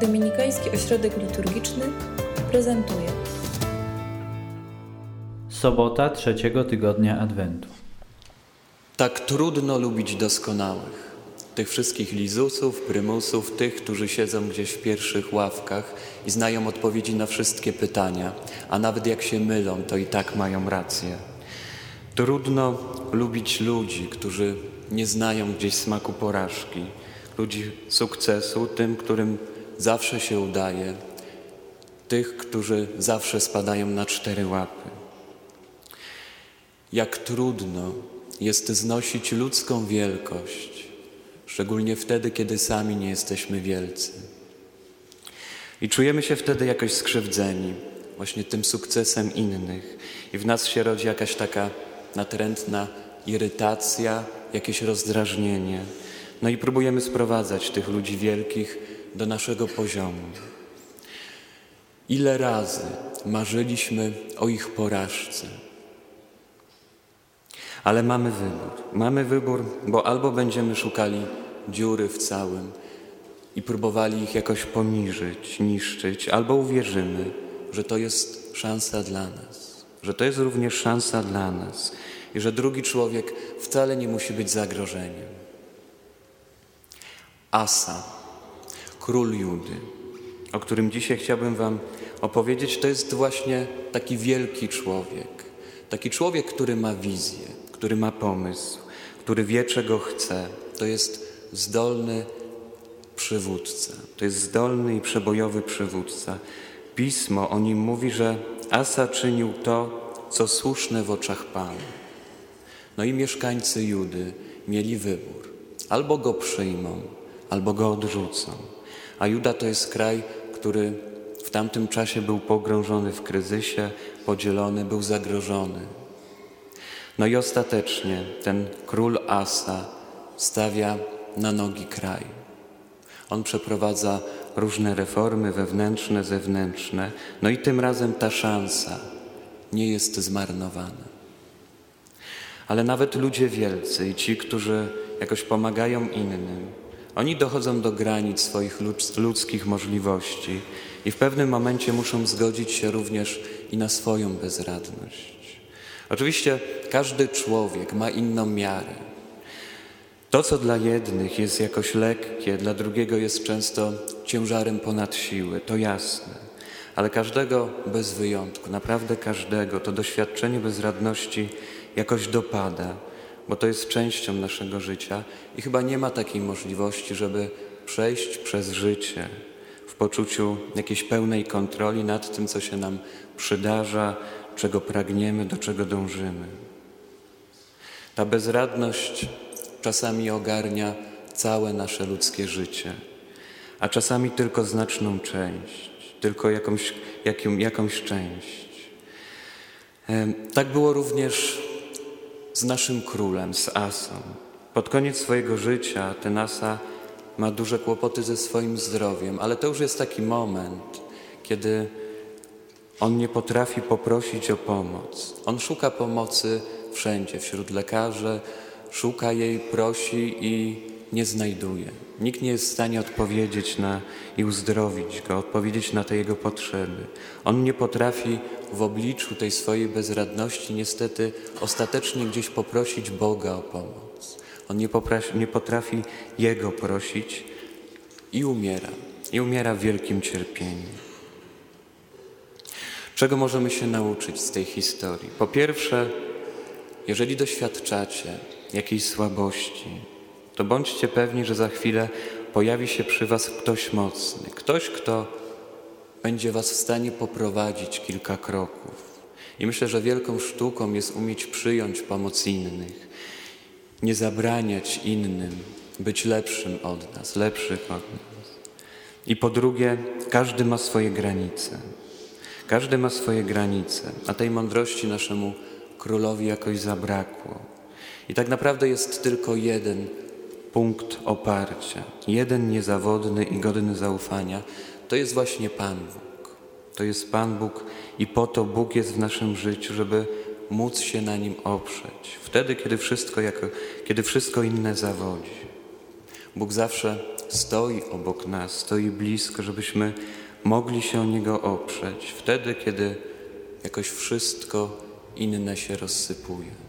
Dominikański Ośrodek Liturgiczny prezentuje Sobota trzeciego tygodnia Adwentu. Tak trudno lubić doskonałych. Tych wszystkich lizusów, prymusów, tych, którzy siedzą gdzieś w pierwszych ławkach i znają odpowiedzi na wszystkie pytania, a nawet jak się mylą, to i tak mają rację. Trudno lubić ludzi, którzy nie znają gdzieś smaku porażki, ludzi sukcesu, tym, którym zawsze się udaje, tych, którzy zawsze spadają na cztery łapy. Jak trudno jest znosić ludzką wielkość, szczególnie wtedy, kiedy sami nie jesteśmy wielcy. I czujemy się wtedy jakoś skrzywdzeni właśnie tym sukcesem innych. I w nas się rodzi jakaś taka natrętna irytacja, jakieś rozdrażnienie. No i próbujemy sprowadzać tych ludzi wielkich do naszego poziomu. Ile razy marzyliśmy o ich porażce. Ale mamy wybór. Mamy wybór, bo albo będziemy szukali dziury w całym i próbowali ich jakoś poniżyć, niszczyć, albo uwierzymy, że to jest szansa dla nas, że to jest również szansa dla nas i że drugi człowiek wcale nie musi być zagrożeniem. Asa, król Judy, o którym dzisiaj chciałbym Wam opowiedzieć, to jest właśnie taki wielki człowiek. Taki człowiek, który ma wizję, który ma pomysł, który wie, czego chce. To jest zdolny przywódca. To jest zdolny i przebojowy przywódca. Pismo o nim mówi, że Asa czynił to, co słuszne w oczach Pana. No i mieszkańcy Judy mieli wybór. Albo go przyjmą, albo go odrzucą. A Juda to jest kraj, który w tamtym czasie był pogrążony w kryzysie, podzielony, był zagrożony. No i ostatecznie ten król Asa stawia na nogi kraj. On przeprowadza różne reformy wewnętrzne, zewnętrzne, no i tym razem ta szansa nie jest zmarnowana. Ale nawet ludzie wielcy i ci, którzy jakoś pomagają innym, oni dochodzą do granic swoich ludzkich możliwości i w pewnym momencie muszą zgodzić się również i na swoją bezradność. Oczywiście każdy człowiek ma inną miarę. To, co dla jednych jest jakoś lekkie, dla drugiego jest często ciężarem ponad siły, to jasne. Ale każdego bez wyjątku, naprawdę każdego, to doświadczenie bezradności jakoś dopada, bo to jest częścią naszego życia i chyba nie ma takiej możliwości, żeby przejść przez życie w poczuciu jakiejś pełnej kontroli nad tym, co się nam przydarza, czego pragniemy, do czego dążymy. Ta bezradność czasami ogarnia całe nasze ludzkie życie, a czasami tylko znaczną część, tylko jakąś, jaką, jakąś część. Tak było również z naszym królem, z Asą. Pod koniec swojego życia ten Asa ma duże kłopoty ze swoim zdrowiem, ale to już jest taki moment, kiedy on nie potrafi poprosić o pomoc. On szuka pomocy wszędzie, wśród lekarzy, szuka jej, prosi i nie znajduje. Nikt nie jest w stanie odpowiedzieć na i uzdrowić go, odpowiedzieć na te jego potrzeby. On nie potrafi w obliczu tej swojej bezradności niestety ostatecznie gdzieś poprosić Boga o pomoc. On nie, nie potrafi Jego prosić i umiera. I umiera w wielkim cierpieniu. Czego możemy się nauczyć z tej historii? Po pierwsze, jeżeli doświadczacie jakiejś słabości, to bądźcie pewni, że za chwilę pojawi się przy Was ktoś mocny, ktoś, kto będzie Was w stanie poprowadzić kilka kroków. I myślę, że wielką sztuką jest umieć przyjąć pomoc innych, nie zabraniać innym być lepszym od nas, lepszych od nas. I po drugie, każdy ma swoje granice. Każdy ma swoje granice, a tej mądrości naszemu królowi jakoś zabrakło. I tak naprawdę jest tylko jeden punkt oparcia, jeden niezawodny i godny zaufania. To jest właśnie Pan Bóg. To jest Pan Bóg i po to Bóg jest w naszym życiu, żeby móc się na Nim oprzeć. Wtedy, kiedy wszystko, jako, kiedy wszystko inne zawodzi. Bóg zawsze stoi obok nas, stoi blisko, żebyśmy mogli się o Niego oprzeć wtedy, kiedy jakoś wszystko inne się rozsypuje.